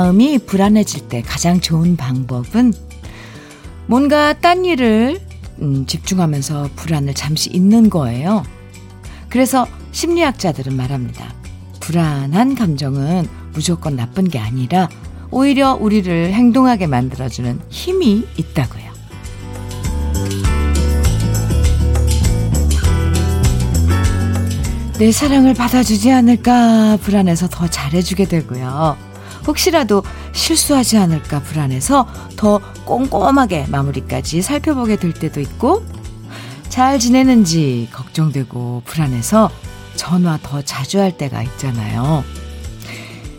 마음이 불안해질 때 가장 좋은 방법은 뭔가 딴 일을 음, 집중하면서 불안을 잠시 잊는 거예요. 그래서 심리학자들은 말합니다. 불안한 감정은 무조건 나쁜 게 아니라 오히려 우리를 행동하게 만들어주는 힘이 있다고요. 내 사랑을 받아주지 않을까 불안해서 더 잘해주게 되고요. 혹시라도 실수하지 않을까 불안해서 더 꼼꼼하게 마무리까지 살펴보게 될 때도 있고, 잘 지내는지 걱정되고 불안해서 전화 더 자주 할 때가 있잖아요.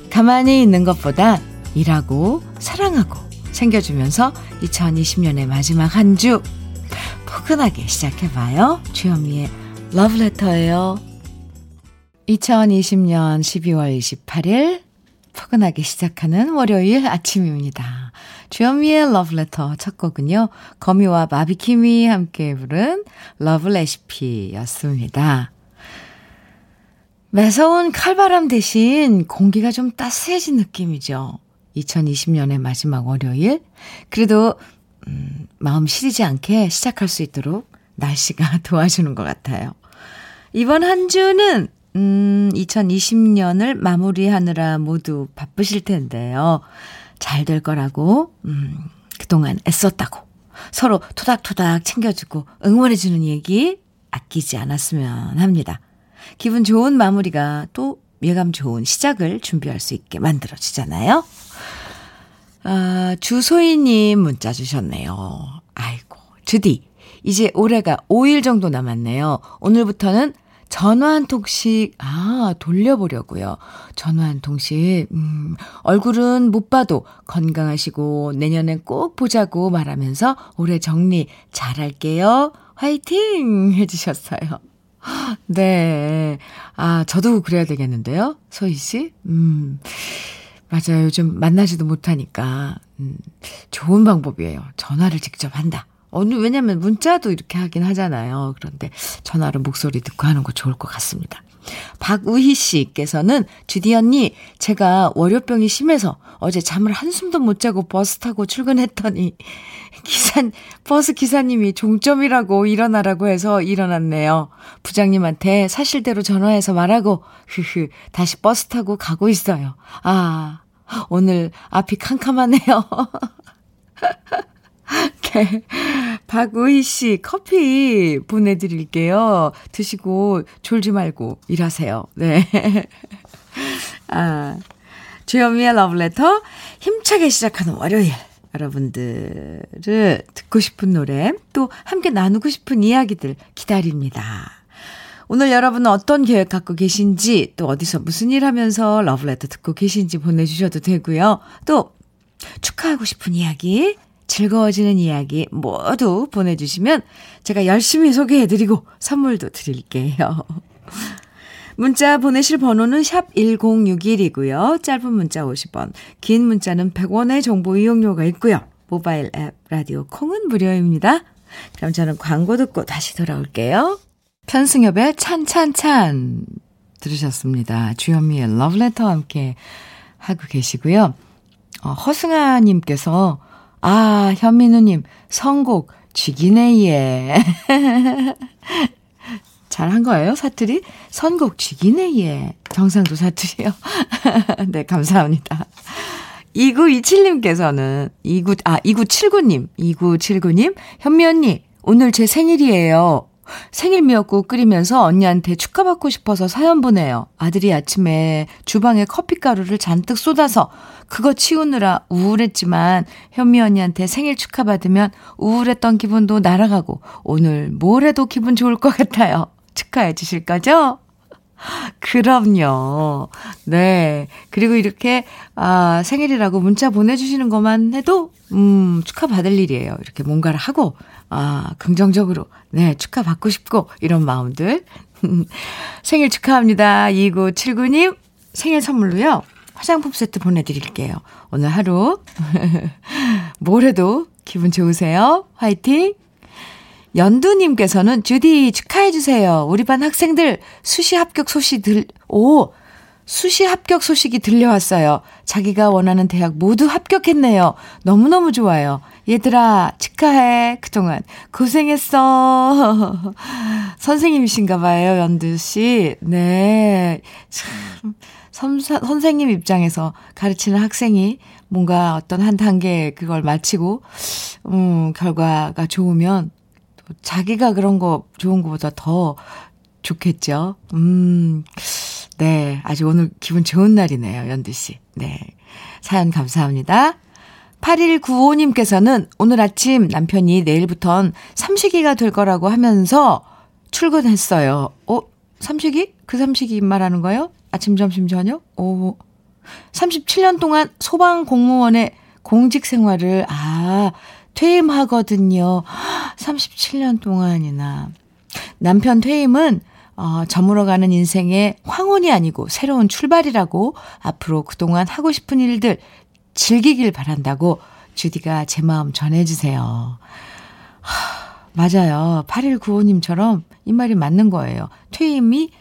가만히 있는 것보다 일하고 사랑하고 챙겨주면서 2020년의 마지막 한 주 포근하게 시작해봐요. 주현미의 러브레터예요. 2020년 12월 28일 포근하게 시작하는 월요일 아침입니다. 주현미의 러브레터 첫 곡은요. 거미와 바비킴이 함께 부른 Love Recipe였습니다. 매서운 칼바람 대신 공기가 좀 따스해진 느낌이죠. 2020년의 마지막 월요일. 그래도, 음, 마음 시리지 않게 시작할 수 있도록 날씨가 도와주는 것 같아요. 이번 한 주는, 음, 2020년을 마무리하느라 모두 바쁘실 텐데요. 잘 될 거라고, 음, 그동안 애썼다고. 서로 토닥토닥 챙겨주고 응원해주는 얘기 아끼지 않았으면 합니다. 기분 좋은 마무리가 또 예감 좋은 시작을 준비할 수 있게 만들어지잖아요. 아, 주소희님 문자 주셨네요. 아이고, 주디. 이제 올해가 5일 정도 남았네요. 오늘부터는 전화 한 통씩, 아, 돌려보려고요. 전화 한 통씩, 음, 얼굴은 못 봐도 건강하시고 내년엔 꼭 보자고 말하면서 올해 정리 잘할게요. 화이팅! 해주셨어요. 네. 아, 저도 그래야 되겠는데요? 소희 씨? 음. 맞아요. 요즘 만나지도 못하니까. 음, 좋은 방법이에요. 전화를 직접 한다. 어느, 왜냐면 문자도 이렇게 하긴 하잖아요. 그런데 전화로 목소리 듣고 하는 거 좋을 것 같습니다. 박우희 씨께서는 주디 언니, 제가 월요병이 심해서 어제 잠을 한숨도 못 자고 버스 타고 출근했더니 기사, 버스 기사님이 종점이라고 일어나라고 해서 일어났네요. 부장님한테 사실대로 전화해서 말하고, 흐흐, 다시 버스 타고 가고 있어요. 아, 오늘 앞이 캄캄하네요. 네. 박우희 씨, 커피 보내드릴게요. 드시고 졸지 말고 일하세요. 네. 아, 주현미의 러브레터, 힘차게 시작하는 월요일. 여러분들을 듣고 싶은 노래, 또 함께 나누고 싶은 이야기들 기다립니다. 오늘 여러분은 어떤 계획 갖고 계신지, 또 어디서 무슨 일 하면서 러브레터 듣고 계신지 보내주셔도 되고요. 또 축하하고 싶은 이야기, 즐거워지는 이야기 모두 보내주시면 제가 열심히 소개해드리고 선물도 드릴게요. 문자 보내실 번호는 샵 1061이고요. 짧은 문자 50원, 긴 문자는 100원의 정보 이용료가 있고요. 모바일 앱 라디오 콩은 무료입니다. 그럼 저는 광고 듣고 다시 돌아올게요. 편승엽의 찬찬찬 들으셨습니다. 주현미의 러브레터와 함께 하고 계시고요. 어, 허승아님께서 아, 현민우님, 선곡, 쥐기네, 예. 잘한 거예요, 사투리? 선곡 쥐기네, 예. 정상도 사투리요. 네, 감사합니다. 2927님께서는, 29, 아, 2979님, 2979님, 현미 언니, 오늘 제 생일이에요. 생일 미역국 끓이면서 언니한테 축하받고 싶어서 사연 보내요. 아들이 아침에 주방에 커피가루를 잔뜩 쏟아서 그거 치우느라 우울했지만 현미 언니한테 생일 축하받으면 우울했던 기분도 날아가고 오늘 뭘 해도 기분 좋을 것 같아요. 축하해 주실 거죠? 그럼요. 네. 그리고 이렇게, 아, 생일이라고 문자 보내주시는 것만 해도, 음, 축하받을 일이에요. 이렇게 뭔가를 하고, 아, 긍정적으로, 네, 축하받고 싶고, 이런 마음들. 생일 축하합니다. 2979님, 생일 선물로요. 화장품 세트 보내드릴게요. 오늘 하루, 뭘 해도 기분 좋으세요? 화이팅! 연두님께서는 주디 축하해주세요. 우리 반 학생들 수시 합격 소식 들, 오! 수시 합격 소식이 들려왔어요. 자기가 원하는 대학 모두 합격했네요. 너무너무 좋아요. 얘들아, 축하해. 그동안 고생했어. 선생님이신가 봐요, 연두 씨. 네. 참, 선사, 선생님 입장에서 가르치는 학생이 뭔가 어떤 한 단계 그걸 마치고, 음, 결과가 좋으면 자기가 그런 거 좋은 것보다 더 좋겠죠. 음, 네. 아주 오늘 기분 좋은 날이네요, 연두 씨. 네. 사연 감사합니다. 8195님께서는 오늘 아침 남편이 내일부턴 삼식이가 될 거라고 하면서 출근했어요. 어? 삼식이? 그 삼식이 말하는 거예요? 아침, 점심, 저녁? 오. 37년 동안 소방 공무원의 공직 생활을, 아, 퇴임하거든요. 37년 동안이나. 남편 퇴임은 어, 저물어가는 인생의 황혼이 아니고 새로운 출발이라고 앞으로 그동안 하고 싶은 일들 즐기길 바란다고 주디가 제 마음 전해주세요. 하, 맞아요. 8195님처럼 이 말이 맞는 거예요. 퇴임이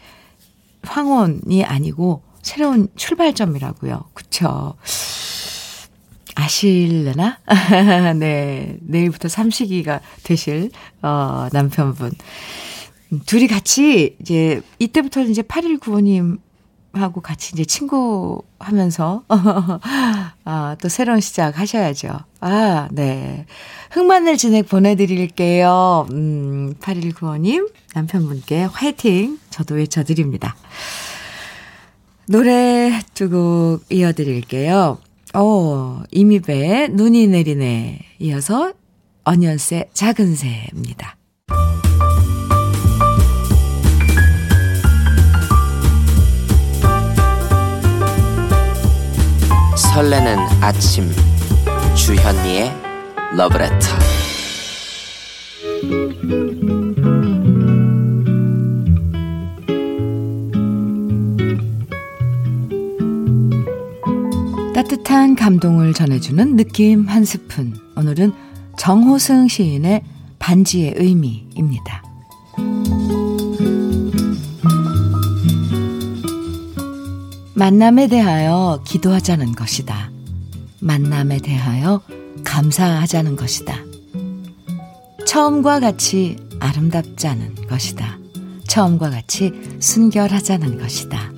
황혼이 아니고 새로운 출발점이라고요. 그쵸? 아실려나? 네. 내일부터 삼식이가 되실, 어, 남편분. 둘이 같이 이제 이때부터 이제 8195님 하고 같이 이제 친구 하면서 아, 또 새로운 시작 하셔야죠. 아, 네. 흑마늘 진액 보내 드릴게요. 음, 8195님 남편분께 화이팅 저도 외쳐 드립니다. 노래 두 곡 이어 드릴게요. 어, 이미배의 눈이 내리네 이어서 언연의 작은 새입니다. 설레는 아침. 주현미의 러브레터. 따뜻한 감동을 전해주는 느낌 한 스푼. 오늘은 정호승 시인의 반지의 의미입니다. 만남에 대하여 기도하자는 것이다. 만남에 대하여 감사하자는 것이다. 처음과 같이 아름답자는 것이다. 처음과 같이 순결하자는 것이다.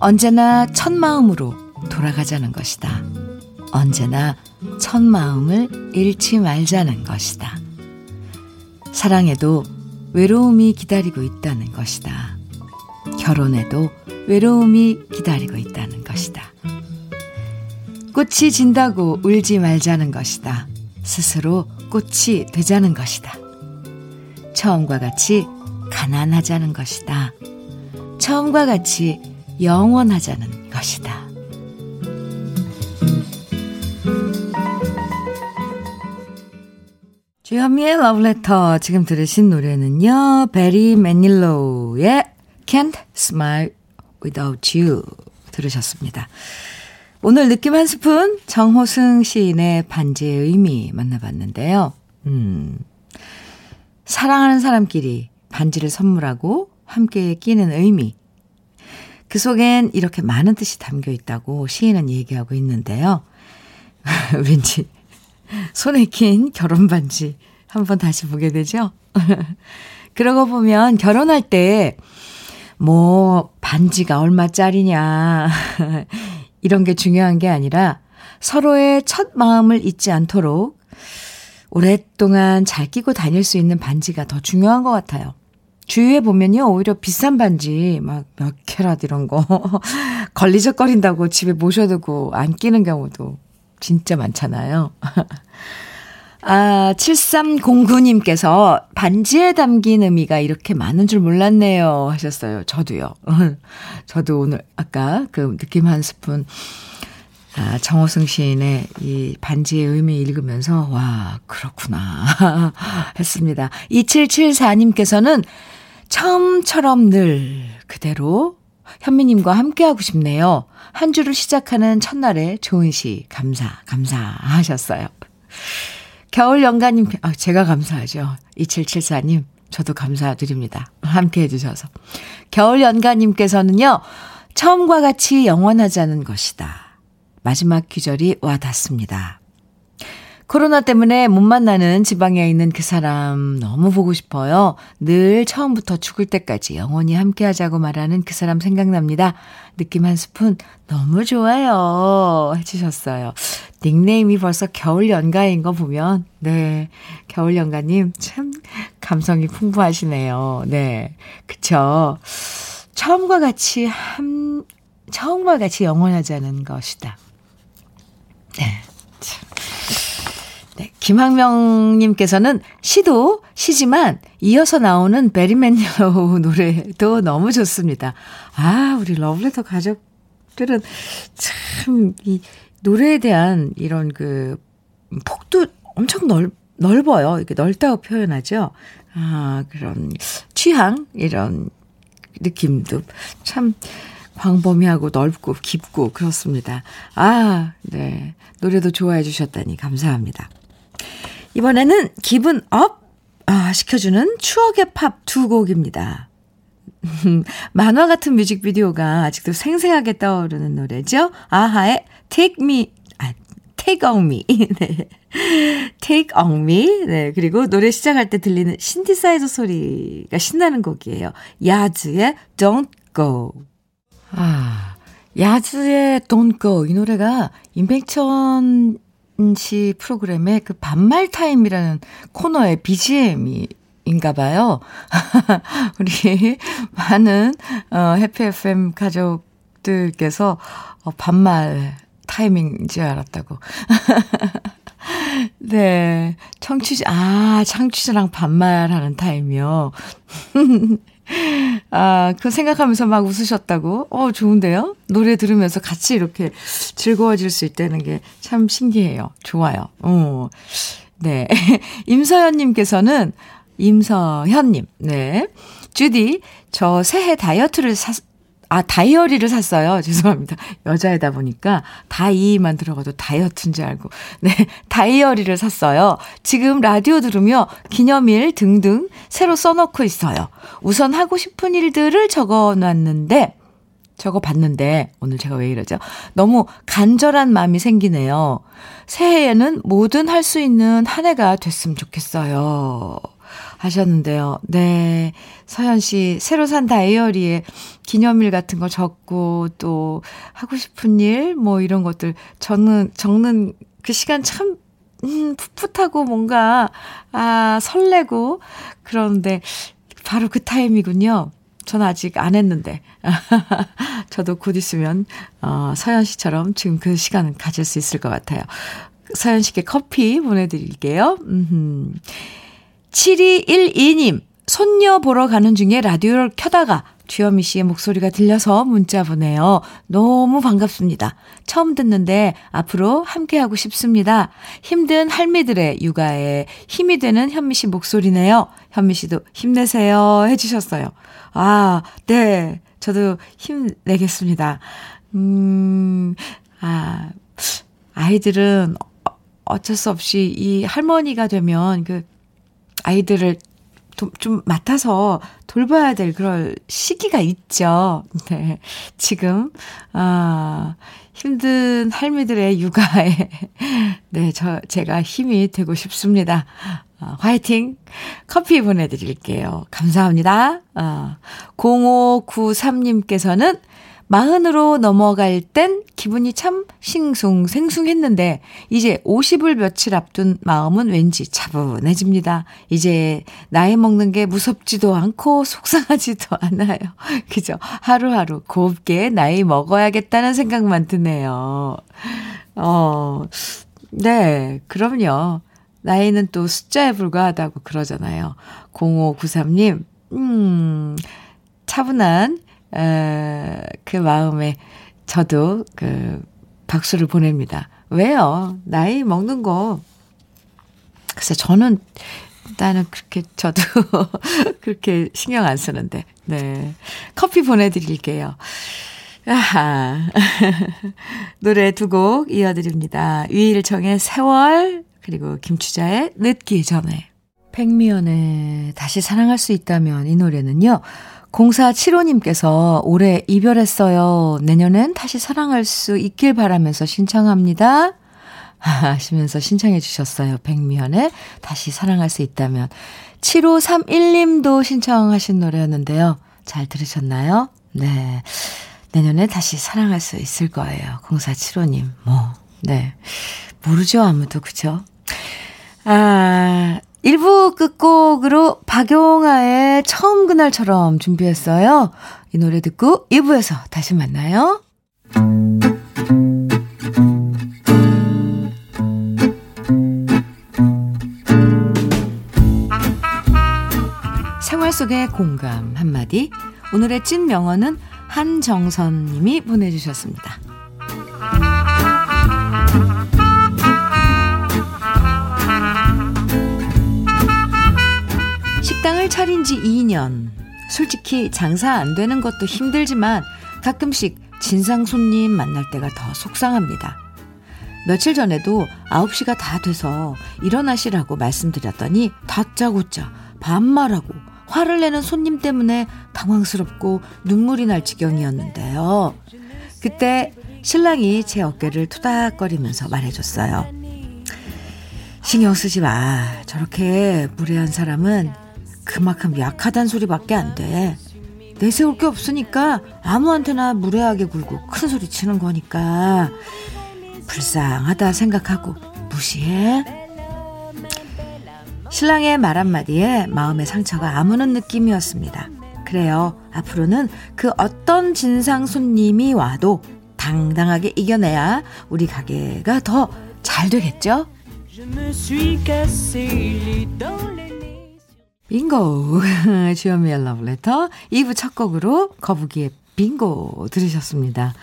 언제나 첫 마음으로 돌아가자는 것이다. 언제나 첫 마음을 잃지 말자는 것이다. 사랑에도 외로움이 기다리고 있다는 것이다. 결혼에도 외로움이 기다리고 있다는 것이다. 꽃이 진다고 울지 말자는 것이다. 스스로 꽃이 되자는 것이다. 처음과 같이 가난하자는 것이다. 처음과 같이 영원하자는 것이다. 주현미의 러브레터 지금 들으신 노래는요. 베리 매닐로우의 Can't Smile Without You 들으셨습니다. 오늘 느낌 한 스푼 정호승 시인의 반지의 의미 만나봤는데요. 음, 사랑하는 사람끼리 반지를 선물하고 함께 끼는 의미. 그 속엔 이렇게 많은 뜻이 담겨 있다고 시인은 얘기하고 있는데요. 왠지 손에 낀 결혼 반지 한번 다시 보게 되죠? 그러고 보면 결혼할 때 뭐, 반지가 얼마짜리냐. 이런 게 중요한 게 아니라 서로의 첫 마음을 잊지 않도록 오랫동안 잘 끼고 다닐 수 있는 반지가 더 중요한 것 같아요. 주위에 보면요, 오히려 비싼 반지, 막 몇 캐럿 이런 거, 걸리적거린다고 집에 모셔두고 안 끼는 경우도 진짜 많잖아요. 아, 7309님께서 반지에 담긴 의미가 이렇게 많은 줄 몰랐네요. 하셨어요. 저도요. 저도 오늘 아까 그 느낌 한 스푼, 아, 정호승 시인의 이 반지의 의미 읽으면서, 와, 그렇구나. 했습니다. 2774님께서는 처음처럼 늘 그대로 현미님과 함께하고 싶네요. 한 주를 시작하는 첫날에 좋은 시, 감사, 감사 하셨어요. 겨울 연가님, 아, 제가 감사하죠. 2774님, 저도 감사드립니다. 함께 해주셔서. 겨울 연가님께서는요, 처음과 같이 영원하자는 것이다. 마지막 귀절이 와 닿습니다. 코로나 때문에 못 만나는 지방에 있는 그 사람 너무 보고 싶어요. 늘 처음부터 죽을 때까지 영원히 함께 하자고 말하는 그 사람 생각납니다. 느낌 한 스푼 너무 좋아요. 해주셨어요. 닉네임이 벌써 겨울 연가인 거 보면, 네. 겨울 연가님 참 감성이 풍부하시네요. 네. 그쵸. 처음과 같이 한, 처음과 같이 영원하자는 것이다. 네. 네, 김학명님께서는 시도 시지만 이어서 나오는 베리맨여우 노래도 너무 좋습니다. 아, 우리 러브레터 가족들은 참 이 노래에 대한 이런 그 폭도 엄청 넓, 넓어요. 이렇게 넓다고 표현하죠. 아, 그런 취향, 이런 느낌도 참 광범위하고 넓고 깊고 그렇습니다. 아, 네. 노래도 좋아해 주셨다니 감사합니다. 이번에는 기분 up 아, 시켜주는 추억의 팝 두 곡입니다. 만화 같은 뮤직비디오가 아직도 생생하게 떠오르는 노래죠. 아하의 Take Me, 아, Take On Me. 네. Take On Me. 네. 그리고 노래 시작할 때 들리는 신디사이저 소리가 신나는 곡이에요. 야즈의 Don't Go. 아, 야즈의 Don't Go. 이 노래가 임백천 씨 프로그램의 그 반말 타임이라는 코너의 BGM이 인가 봐요. 우리 많은 어 해피 FM 가족들께서 어 반말 타이밍인 줄 알았다고. 네. 청취자, 아, 청취자랑 반말하는 타임이요. 아, 그 생각하면서 막 웃으셨다고? 어, 좋은데요? 노래 들으면서 같이 이렇게 즐거워질 수 있다는 게 참 신기해요. 좋아요. 어. 네. 임서연님께서는, 임서현님, 네. 주디, 저 새해 다이어트를 사, 아, 다이어리를 샀어요. 죄송합니다. 여자이다 보니까 다이만 들어가도 다이어트인 줄 알고. 네, 다이어리를 샀어요. 지금 라디오 들으며 기념일 등등 새로 써놓고 있어요. 우선 하고 싶은 일들을 적어 놨는데, 적어 봤는데, 오늘 제가 왜 이러죠? 너무 간절한 마음이 생기네요. 새해에는 뭐든 할 수 있는 한 해가 됐으면 좋겠어요. 하셨는데요. 네. 서현 씨, 새로 산 다이어리에 기념일 같은 거 적고, 또, 하고 싶은 일, 뭐, 이런 것들 적는, 적는 그 시간 참, 음, 풋풋하고 뭔가, 아, 설레고, 그런데, 바로 그 타임이군요. 전 아직 안 했는데. 저도 곧 있으면, 어, 서현 씨처럼 지금 그 시간을 가질 수 있을 것 같아요. 서현 씨께 커피 보내드릴게요. 음흠. 7212님, 손녀 보러 가는 중에 라디오를 켜다가 주현미 씨의 목소리가 들려서 문자 보내요. 너무 반갑습니다. 처음 듣는데 앞으로 함께하고 싶습니다. 힘든 할미들의 육아에 힘이 되는 현미 씨 목소리네요. 현미 씨도 힘내세요. 해주셨어요. 아, 네. 저도 힘내겠습니다. 음, 아, 아이들은 어쩔 수 없이 이 할머니가 되면 그 아이들을 도, 좀 맡아서 돌봐야 될 그런 시기가 있죠. 네. 지금, 아, 힘든 할미들의 육아에, 네, 저, 제가 힘이 되고 싶습니다. 아, 화이팅! 커피 보내드릴게요. 감사합니다. 아, 0593님께서는 마흔으로 넘어갈 땐 기분이 참 싱숭생숭했는데 이제 50을 며칠 앞둔 마음은 왠지 차분해집니다. 이제 나이 먹는 게 무섭지도 않고 속상하지도 않아요. 그죠? 하루하루 곱게 나이 먹어야겠다는 생각만 드네요. 어, 네, 그럼요. 나이는 또 숫자에 불과하다고 그러잖아요. 0593님, 음, 차분한 에, 그 마음에 저도 그 박수를 보냅니다. 왜요? 나이 먹는 거. 글쎄, 저는, 나는 그렇게, 저도 그렇게 신경 안 쓰는데. 네. 커피 보내드릴게요. 아하. 노래 두 곡 이어드립니다. 위일청의 세월, 그리고 김추자의 늦기 전에. 백미연의 다시 사랑할 수 있다면 이 노래는요. 0475님께서 올해 이별했어요. 내년엔 다시 사랑할 수 있길 바라면서 신청합니다. 하시면서 신청해 주셨어요. 백미연의 다시 사랑할 수 있다면. 7531님도 신청하신 노래였는데요. 잘 들으셨나요? 네. 내년에 다시 사랑할 수 있을 거예요. 0475님. 뭐, 네. 모르죠, 아무도. 그죠? 아, 1부 끝곡으로 박용아의 처음 그날처럼 준비했어요. 이 노래 듣고 2부에서 다시 만나요. 생활 속의 공감 한마디. 오늘의 찐 명언은 한정선 님이 보내주셨습니다. 차린 지 2년. 솔직히 장사 안 되는 것도 힘들지만 가끔씩 진상 손님 만날 때가 더 속상합니다. 며칠 전에도 9시가 다 돼서 일어나시라고 말씀드렸더니 다짜고짜 반말하고 화를 내는 손님 때문에 당황스럽고 눈물이 날 지경이었는데요. 그때 신랑이 제 어깨를 투닥거리면서 말해줬어요. 신경 쓰지 마. 저렇게 무례한 사람은 그만큼 약하단 소리밖에 안 돼. 내세울 게 없으니까 아무한테나 무례하게 굴고 큰 소리 치는 거니까 불쌍하다 생각하고 무시해. 신랑의 말 한마디에 마음의 상처가 아무는 느낌이었습니다. 그래요. 앞으로는 그 어떤 진상 손님이 와도 당당하게 이겨내야 우리 가게가 더 잘 되겠죠? 빙고. 주현미의 러브레터 2부 첫 곡으로 거북이의 빙고 들으셨습니다.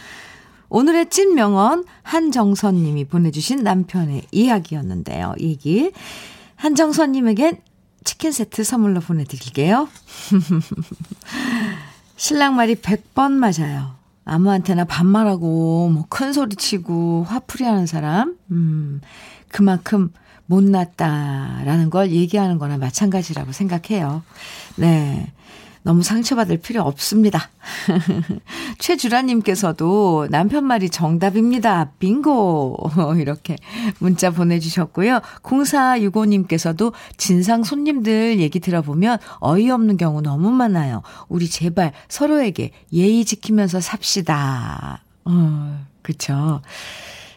오늘의 찐 명언 한정선 님이 보내주신 남편의 이야기였는데요. 얘기. 한정선 님에겐 치킨 세트 선물로 보내드릴게요. 신랑 말이 100번 맞아요. 아무한테나 반말하고 뭐 큰 소리 치고 화풀이 하는 사람. 음. 그만큼 못났다라는 걸 얘기하는 거나 마찬가지라고 생각해요. 네. 너무 상처받을 필요 없습니다. 최주라님께서도 남편 말이 정답입니다. 빙고! 이렇게 문자 보내주셨고요. 0465님께서도 진상 손님들 얘기 들어보면 어이없는 경우 너무 많아요. 우리 제발 서로에게 예의 지키면서 삽시다. 어, 그쵸.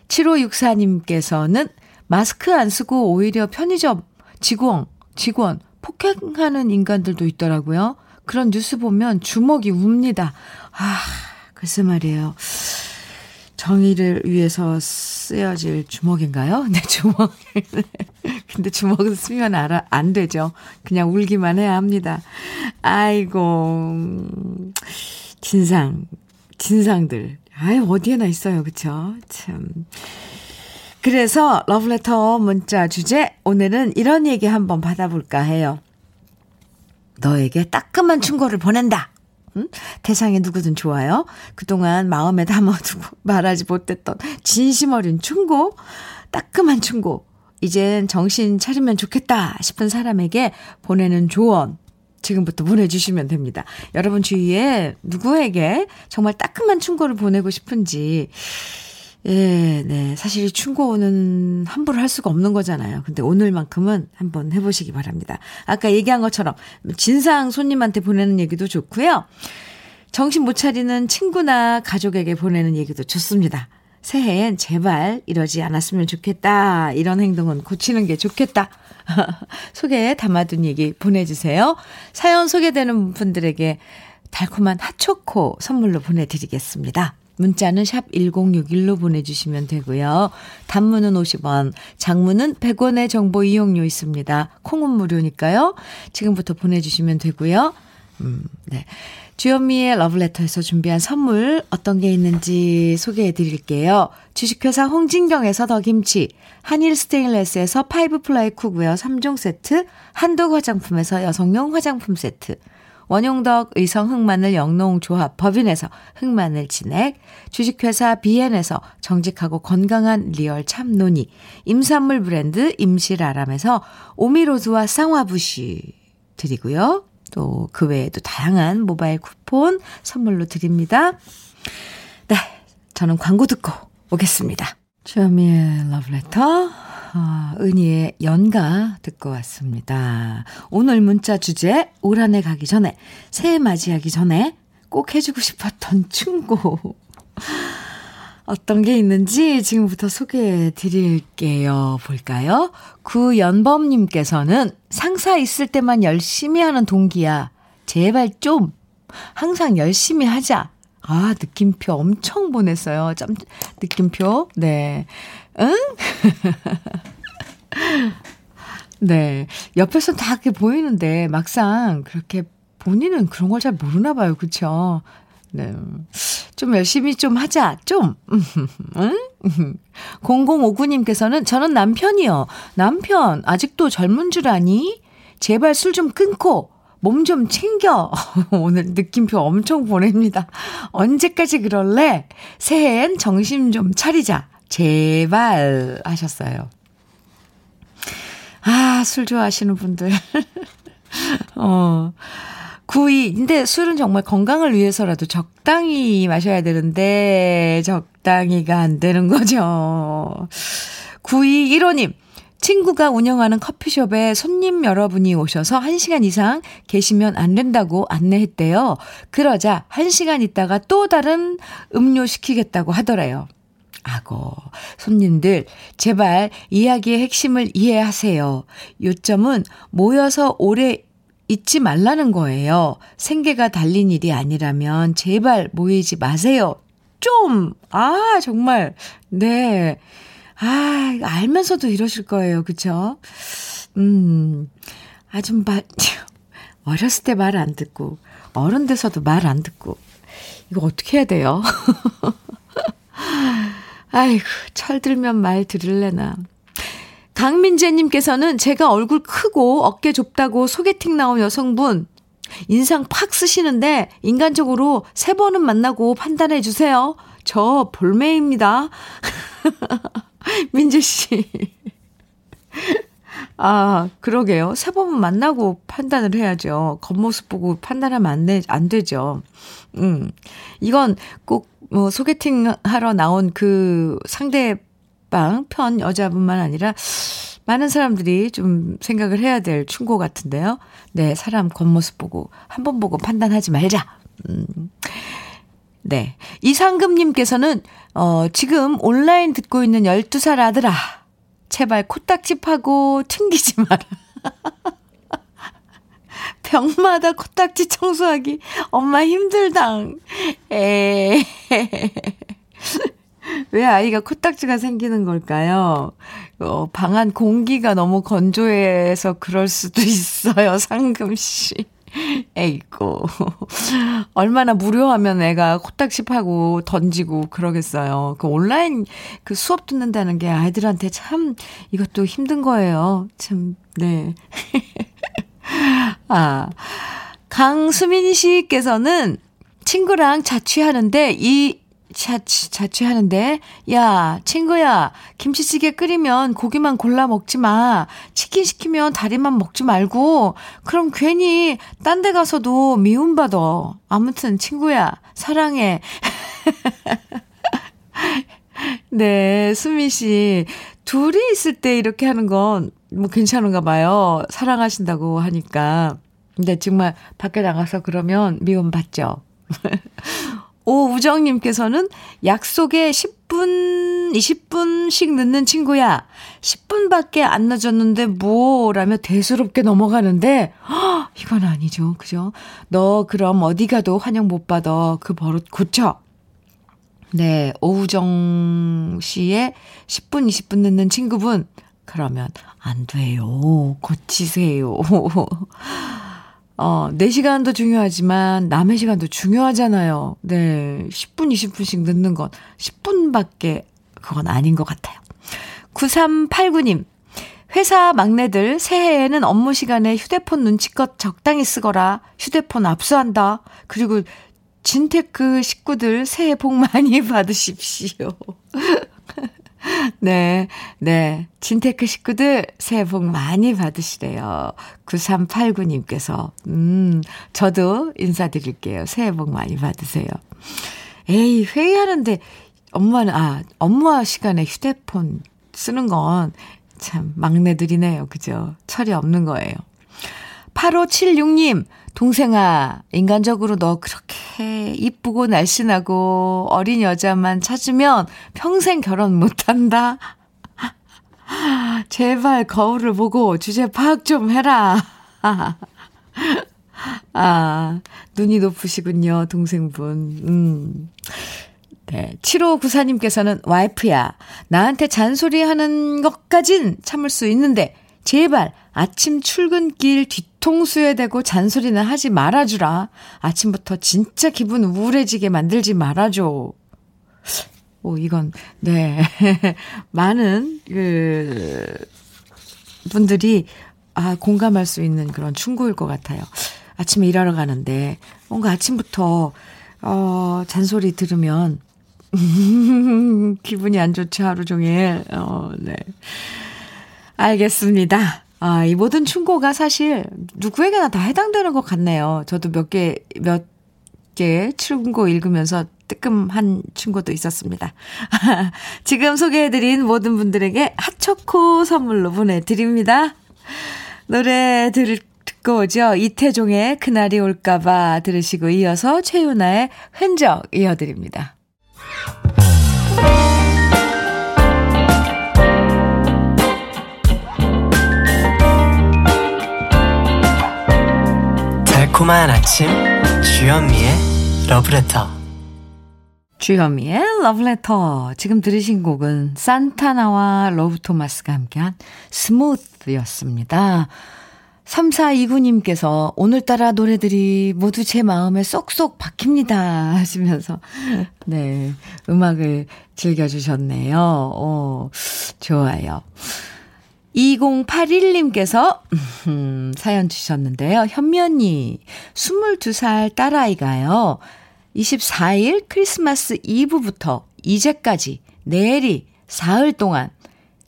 7564님께서는 마스크 안 쓰고 오히려 편의점 직원, 직원 폭행하는 인간들도 있더라고요. 그런 뉴스 보면 주먹이 웁니다. 아, 글쎄 말이에요. 정의를 위해서 쓰여질 주먹인가요? 네, 주먹. 근데 주먹을 쓰면 알아, 안 되죠. 그냥 울기만 해야 합니다. 아이고, 진상, 진상들. 아유, 어디에나 있어요. 그쵸? 참. 그래서 러브레터 문자 주제 오늘은 이런 얘기 한번 받아볼까 해요. 너에게 따끔한 충고를 보낸다. 응? 대상에 누구든 좋아요. 그동안 마음에 담아두고 말하지 못했던 진심 어린 충고, 따끔한 충고. 이젠 정신 차리면 좋겠다 싶은 사람에게 보내는 조언. 지금부터 보내주시면 됩니다. 여러분 주위에 누구에게 정말 따끔한 충고를 보내고 싶은지 예, 네. 사실 충고는 함부로 할 수가 없는 거잖아요. 근데 오늘만큼은 한번 해보시기 바랍니다. 아까 얘기한 것처럼 진상 손님한테 보내는 얘기도 좋고요. 정신 못 차리는 친구나 가족에게 보내는 얘기도 좋습니다. 새해엔 제발 이러지 않았으면 좋겠다. 이런 행동은 고치는 게 좋겠다. 소개에 담아둔 얘기 보내주세요. 사연 소개되는 분들에게 달콤한 핫초코 선물로 보내드리겠습니다. 문자는 샵 1061로 보내주시면 되고요. 단문은 50원, 장문은 100원의 정보 이용료 있습니다. 콩은 무료니까요. 지금부터 보내주시면 되고요. 음, 네. 주현미의 러브레터에서 준비한 선물 어떤 게 있는지 소개해 드릴게요. 주식회사 홍진경에서 더김치, 한일 스테인레스에서 five ply cookware 3종 세트, 한독 화장품에서 여성용 화장품 세트, 원용덕 의성 흑마늘 영농조합 법인에서 흑마늘 진액, 주식회사 비엔에서 정직하고 건강한 리얼 참노니, 임산물 브랜드 임실아람에서 오미로즈와 쌍화부시 드리고요. 또 그 외에도 다양한 모바일 쿠폰 선물로 드립니다. 네, 저는 광고 듣고 오겠습니다. 주현미의 러브레터, 아, 은희의 연가 듣고 왔습니다. 오늘 문자 주제, 올 한 해 가기 전에, 새해 맞이하기 전에 꼭 해주고 싶었던 충고. 어떤 게 있는지 지금부터 소개해 드릴게요. 볼까요? 구연범님께서는 상사 있을 때만 열심히 하는 동기야. 제발 좀 항상 열심히 하자. 아, 느낌표 엄청 보냈어요. 점, 느낌표. 네. 응? 네. 옆에서 다 그렇게 보이는데 막상 그렇게 본인은 그런 걸 잘 모르나 봐요. 그쵸? 네. 좀 열심히 좀 하자. 좀. 응? 0059님께서는 저는 남편이요. 남편, 아직도 젊은 줄 아니? 제발 술 좀 끊고 몸 좀 챙겨. 오늘 느낌표 엄청 보냅니다. 언제까지 그럴래? 새해엔 정신 좀 차리자. 제발 하셨어요. 아, 술 좋아하시는 분들. 어. 구이. 근데 술은 정말 건강을 위해서라도 적당히 마셔야 되는데, 적당히가 안 되는 거죠. 구이 1호님. 친구가 운영하는 커피숍에 손님 여러분이 오셔서 1시간 이상 계시면 안 된다고 안내했대요. 그러자 1시간 있다가 또 다른 음료 시키겠다고 하더래요. 아고, 손님들, 제발 이야기의 핵심을 이해하세요. 요점은 모여서 오래 잊지 말라는 거예요. 생계가 달린 일이 아니라면 제발 모이지 마세요. 좀, 아, 정말, 네. 아, 알면서도 이러실 거예요. 그쵸? 음, 아, 좀 말, 어렸을 때 말 안 듣고, 어른 돼서도 말 안 듣고, 이거 어떻게 해야 돼요? 아이고, 철들면 말 들을래나. 강민재님께서는 제가 얼굴 크고 어깨 좁다고 소개팅 나온 여성분, 인상 팍 쓰시는데, 인간적으로 세 번은 만나고 판단해 주세요. 저 볼매입니다. 민재 씨. 아, 그러게요. 세 번은 만나고 판단을 해야죠. 겉모습 보고 판단하면 안, 되, 안 되죠. 음. 이건 꼭, 뭐, 소개팅 하러 나온 그 상대방 편 여자분만 아니라 많은 사람들이 좀 생각을 해야 될 충고 같은데요. 네, 사람 겉모습 보고, 한 번 보고 판단하지 말자. 음. 네. 이상금님께서는, 어, 지금 온라인 듣고 있는 12살 아들아. 제발 코딱지 파고 튕기지 마라. 병마다 코딱지 청소하기 엄마 힘들당. 에. 왜 아이가 코딱지가 생기는 걸까요? 어, 방안 공기가 너무 건조해서 그럴 수도 있어요, 상금 씨. 에이고. 얼마나 무료하면 애가 코딱지 파고 던지고 그러겠어요. 그 온라인 그 수업 듣는다는 게 아이들한테 참 이것도 힘든 거예요. 참, 네. 아. 강수민 씨께서는 친구랑 자취하는데 이 자취, 자취하는데, 야, 친구야, 김치찌개 끓이면 고기만 골라 먹지 마. 치킨 시키면 다리만 먹지 말고, 그럼 괜히 딴 데 가서도 미움받아. 아무튼, 친구야, 사랑해. 네, 수미 씨. 둘이 있을 때 이렇게 하는 건 뭐 괜찮은가 봐요. 사랑하신다고 하니까. 근데 정말 밖에 나가서 그러면 미움받죠. 오우정님께서는 약속에 10분, 20분씩 늦는 친구야. 10분밖에 안 늦었는데 뭐? 라며 대수롭게 넘어가는데, 허, 이건 아니죠. 그죠? 너 그럼 어디 가도 환영 못 받아. 그 버릇 고쳐. 네, 오우정 씨의 10분, 20분 늦는 친구분. 그러면 안 돼요. 고치세요. 어, 내 시간도 중요하지만 남의 시간도 중요하잖아요. 네. 10분, 20분씩 늦는 건 10분밖에 그건 아닌 것 같아요. 9389님. 회사 막내들 새해에는 업무 시간에 휴대폰 눈치껏 적당히 쓰거라. 휴대폰 압수한다. 그리고 진테크 식구들 새해 복 많이 받으십시오. 네, 네. 진테크 식구들 새해 복 많이 받으시래요. 9389님께서. 음, 저도 인사드릴게요. 새해 복 많이 받으세요. 에이, 회의하는데 엄마는, 아, 업무 시간에 휴대폰 쓰는 건 참 막내들이네요. 그죠? 철이 없는 거예요. 8576님, 동생아, 인간적으로 너 그렇게 이쁘고 날씬하고 어린 여자만 찾으면 평생 결혼 못 한다. 제발 거울을 보고 주제 파악 좀 해라. 아, 눈이 높으시군요, 동생분. 음. 네. 7594님께서는 와이프야, 나한테 잔소리 하는 것까진 참을 수 있는데, 제발 아침 출근길 뒤통수에 대고 잔소리는 하지 말아주라. 아침부터 진짜 기분 우울해지게 만들지 말아줘. 오, 이건, 네. 많은, 그, 분들이, 아, 공감할 수 있는 그런 충고일 것 같아요. 아침에 일하러 가는데, 뭔가 아침부터, 어, 잔소리 들으면, 기분이 안 좋죠, 하루 종일. 어, 네. 알겠습니다. 아, 이 모든 충고가 사실 누구에게나 다 해당되는 것 같네요. 저도 몇 개, 몇 개 충고 읽으면서 뜨끔한 충고도 있었습니다. 지금 소개해드린 모든 분들에게 핫초코 선물로 보내드립니다. 노래 들, 듣고 오죠. 이태종의 그날이 올까봐 들으시고 이어서 최윤아의 흔적 이어드립니다. 달콤한 아침 주현미의 러브레터 주현미의 러브레터 지금 들으신 곡은 산타나와 롭 토마스가 함께한 Smooth였습니다. 3429님께서 오늘따라 노래들이 모두 제 마음에 쏙쏙 박힙니다 하시면서 네 음악을 즐겨주셨네요. 오, 좋아요. 2081님께서 음, 사연 주셨는데요. 현면이 22살 딸아이가요. 24일 크리스마스 이브부터 이제까지 내일이 사흘 동안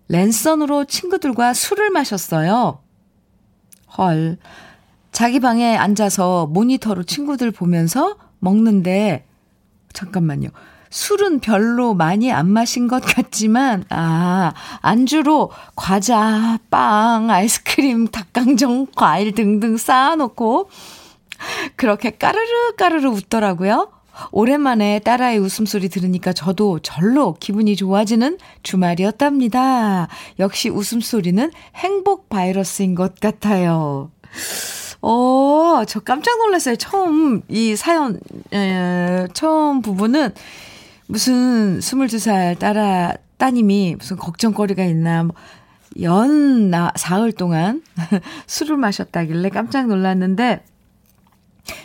랜선으로 친구들과 술을 마셨어요. 헐. 자기 방에 앉아서 모니터로 친구들 보면서 먹는데, 잠깐만요. 술은 별로 많이 안 마신 것 같지만, 아, 안주로 과자, 빵, 아이스크림, 닭강정, 과일 등등 쌓아놓고, 그렇게 까르르 까르르 웃더라고요. 오랜만에 딸아이 웃음소리 들으니까 저도 절로 기분이 좋아지는 주말이었답니다. 역시 웃음소리는 행복 바이러스인 것 같아요. 어, 저 깜짝 놀랐어요. 처음, 이 사연, 에, 처음 부분은 무슨 22살 딸아, 따님이 무슨 걱정거리가 있나, 뭐, 연, 나, 사흘 동안 술을 마셨다길래 깜짝 놀랐는데,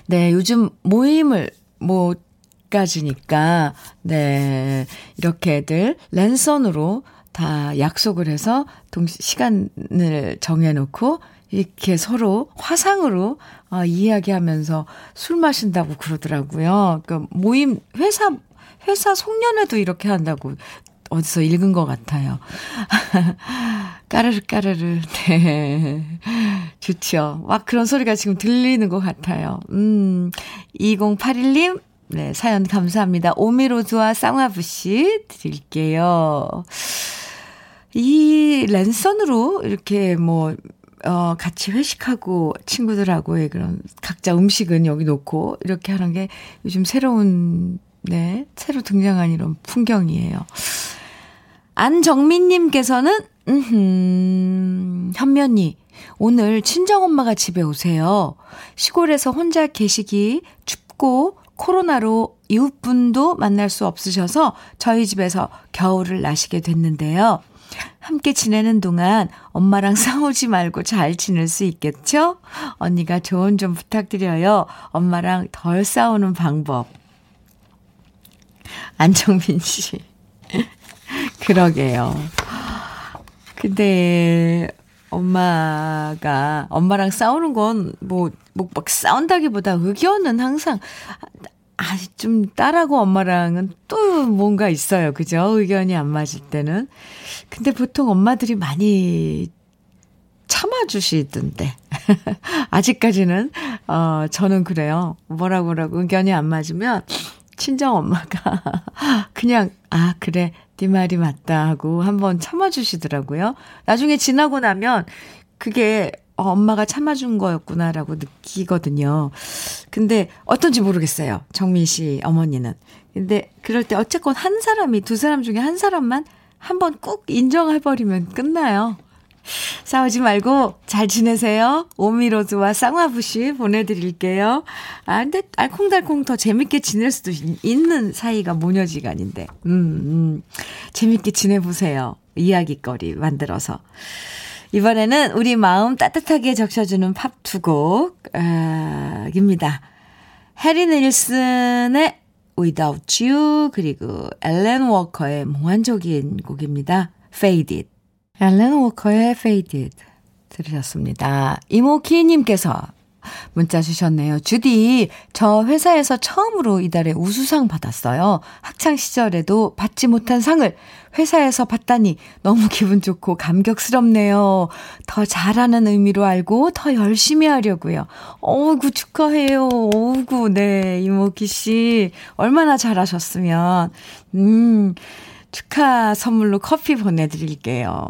네, 요즘 모임을 못 가지니까, 네, 이렇게들 랜선으로 다 약속을 해서 동시, 시간을 정해놓고, 이렇게 서로 화상으로 어, 이야기하면서 술 마신다고 그러더라고요. 그 모임 회사 회사 송년회도 이렇게 한다고 어디서 읽은 것 같아요. 까르르 까르르. 네. 좋죠. 막 그런 소리가 지금 들리는 것 같아요. 음. 2081님 네, 사연 감사합니다. 오미로즈와 쌍화부씨 드릴게요. 이 랜선으로 이렇게 뭐 어, 같이 회식하고 친구들하고의 그런 각자 음식은 여기 놓고 이렇게 하는 게 요즘 새로운, 네, 새로 등장한 이런 풍경이에요. 안정민님께서는, 음, 현면이, 오늘 친정엄마가 집에 오세요. 시골에서 혼자 계시기 춥고 코로나로 이웃분도 만날 수 없으셔서 저희 집에서 겨울을 나시게 됐는데요. 함께 지내는 동안 엄마랑 싸우지 말고 잘 지낼 수 있겠죠? 언니가 조언 좀 부탁드려요. 엄마랑 덜 싸우는 방법. 안정민 씨. 그러게요. 근데 엄마가 엄마랑 싸우는 건 뭐 뭐막 싸운다기보다 의견은 항상 좀 딸하고 엄마랑은 또 뭔가 있어요. 그죠? 의견이 안 맞을 때는. 근데 보통 엄마들이 많이 참아주시던데. 아직까지는, 어, 저는 그래요. 뭐라고 뭐라고 의견이 안 맞으면, 친정 엄마가 그냥, 아, 그래. 네 말이 맞다 하고 한번 참아주시더라고요. 나중에 지나고 나면 그게 어, 엄마가 참아준 거였구나라고 느끼거든요. 근데 어떤지 모르겠어요. 정민 씨 어머니는. 근데 그럴 때 어쨌건 한 사람이 두 사람 중에 한 사람만 한번 꾹 인정해버리면 끝나요. 싸우지 말고 잘 지내세요. 오미로즈와 쌍화부시 보내드릴게요. 아, 근데 알콩달콩 더 재밌게 지낼 수도 있는 사이가 모녀지간인데. 음, 음. 재밌게 지내보세요. 이야기거리 만들어서. 이번에는 우리 마음 따뜻하게 적셔주는 팝 두 곡입니다. 해리 닐슨의 Without You 그리고 앨런 워커의 몽환적인 곡입니다. Faded. 앨런 워커의 Faded 들으셨습니다. 이모키님께서 문자 주셨네요. 주디, 저 회사에서 처음으로 이달에 우수상 받았어요. 학창 시절에도 받지 못한 상을 회사에서 받다니 너무 기분 좋고 감격스럽네요. 더 잘하는 의미로 알고 더 열심히 하려고요. 어우구, 축하해요. 어우구, 네, 이모키 씨. 얼마나 잘하셨으면. 음, 축하 선물로 커피 보내드릴게요.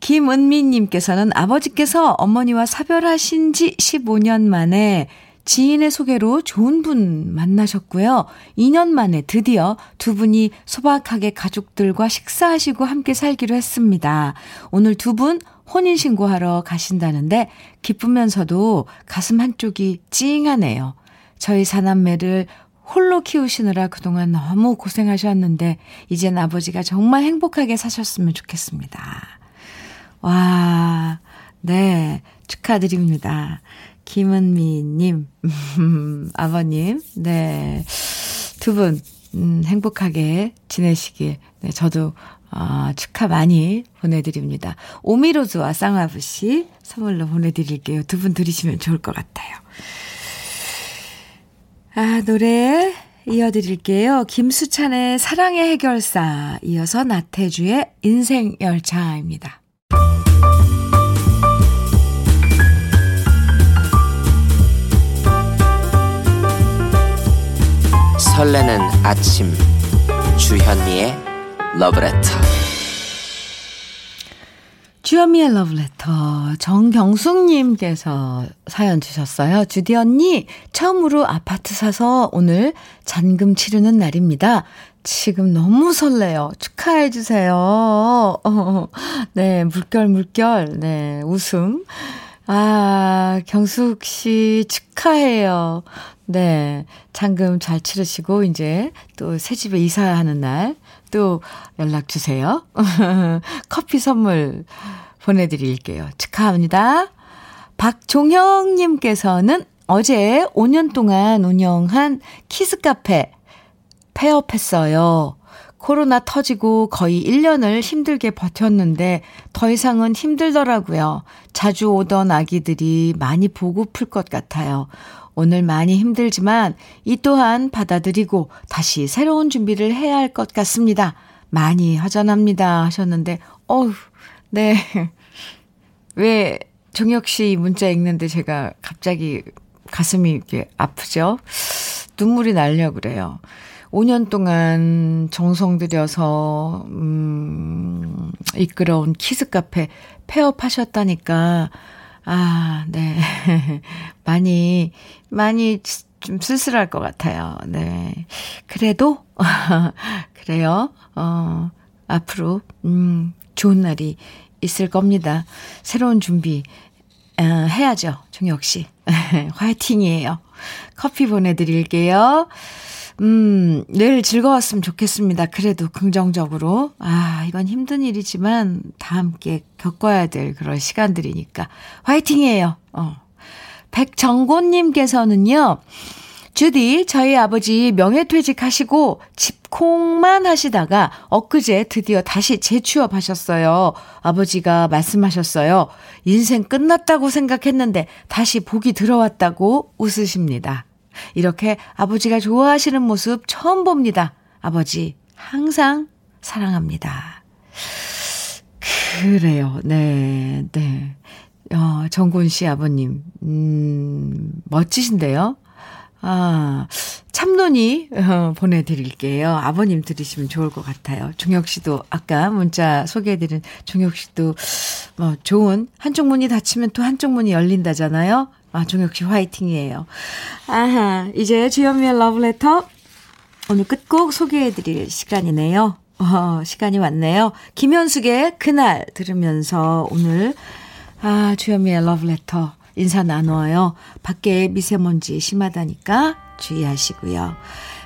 김은미님께서는 아버지께서 어머니와 사별하신 지 15년 만에 지인의 소개로 좋은 분 만나셨고요. 2년 만에 드디어 두 분이 소박하게 가족들과 식사하시고 함께 살기로 했습니다. 오늘 두 분 혼인신고하러 가신다는데 기쁘면서도 가슴 한쪽이 찡하네요. 저희 사남매를 홀로 키우시느라 그동안 너무 고생하셨는데, 이젠 아버지가 정말 행복하게 사셨으면 좋겠습니다. 와, 네, 축하드립니다. 김은미님, 아버님, 네, 두 분, 음, 행복하게 지내시길, 네, 저도, 어, 축하 많이 보내드립니다. 오미로즈와 쌍화부씨 선물로 보내드릴게요. 두 분 들으시면 좋을 것 같아요. 아, 노래 이어드릴게요. 김수찬의 사랑의 해결사, 이어서 나태주의 인생열차입니다. 설레는 아침 주현미의 러브레터 주현미의 러브레터 정경숙님께서 사연 주셨어요. 주디 언니 처음으로 아파트 사서 오늘 잔금 치르는 날입니다. 지금 너무 설레요. 축하해 주세요. 어, 네, 물결 물결. 네, 웃음. 아, 경숙 씨 축하해요. 네. 잔금 잘 치르시고, 이제 또 새 집에 이사하는 날 또 연락 주세요. 커피 선물 보내드릴게요. 축하합니다. 박종형님께서는 어제 5년 동안 운영한 키스카페 폐업했어요. 코로나 터지고 거의 1년을 힘들게 버텼는데 더 이상은 힘들더라고요. 자주 오던 아기들이 많이 보고플 것 같아요. 오늘 많이 힘들지만 이 또한 받아들이고 다시 새로운 준비를 해야 할 것 같습니다. 많이 허전합니다 하셨는데, 어우, 네. 왜 종혁 씨 문자 읽는데 제가 갑자기 가슴이 이렇게 아프죠? 눈물이 날려 그래요. 5년 동안 정성 들여서, 음, 이끌어온 키즈카페 폐업하셨다니까, 아, 네. 많이, 많이 좀 쓸쓸할 것 같아요. 네. 그래도, 그래요. 어, 앞으로, 음, 좋은 날이 있을 겁니다. 새로운 준비, 어, 해야죠. 종혁 씨. 화이팅이에요. 커피 보내드릴게요. 음, 늘 즐거웠으면 좋겠습니다. 그래도 긍정적으로. 아, 이건 힘든 일이지만 다 함께 겪어야 될 그런 시간들이니까. 화이팅이에요. 어. 백정곤님께서는요, 주디, 저희 아버지 명예퇴직 하시고 집콩만 하시다가 엊그제 드디어 다시 재취업 하셨어요. 아버지가 말씀하셨어요. 인생 끝났다고 생각했는데 다시 복이 들어왔다고 웃으십니다. 이렇게 아버지가 좋아하시는 모습 처음 봅니다. 아버지, 항상 사랑합니다. 그래요. 네, 네. 어, 정곤 씨 아버님, 음, 멋지신데요? 아, 참론이 어, 보내드릴게요. 아버님 들으시면 좋을 것 같아요. 종혁 씨도 아까 문자 소개해드린 종혁 씨도 뭐 좋은 한쪽 문이 닫히면 또 한쪽 문이 열린다잖아요. 아, 종혁 씨 화이팅이에요. 아하, 이제 주현미의 러브레터 오늘 끝곡 소개해드릴 시간이네요. 어, 시간이 왔네요. 김현숙의 그날 들으면서 오늘 아, 주현미의 러브레터 인사 나눠요. 밖에 미세먼지 심하다니까 주의하시고요.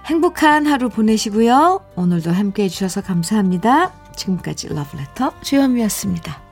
행복한 하루 보내시고요. 오늘도 함께 해주셔서 감사합니다. 지금까지 러브레터 주현미였습니다.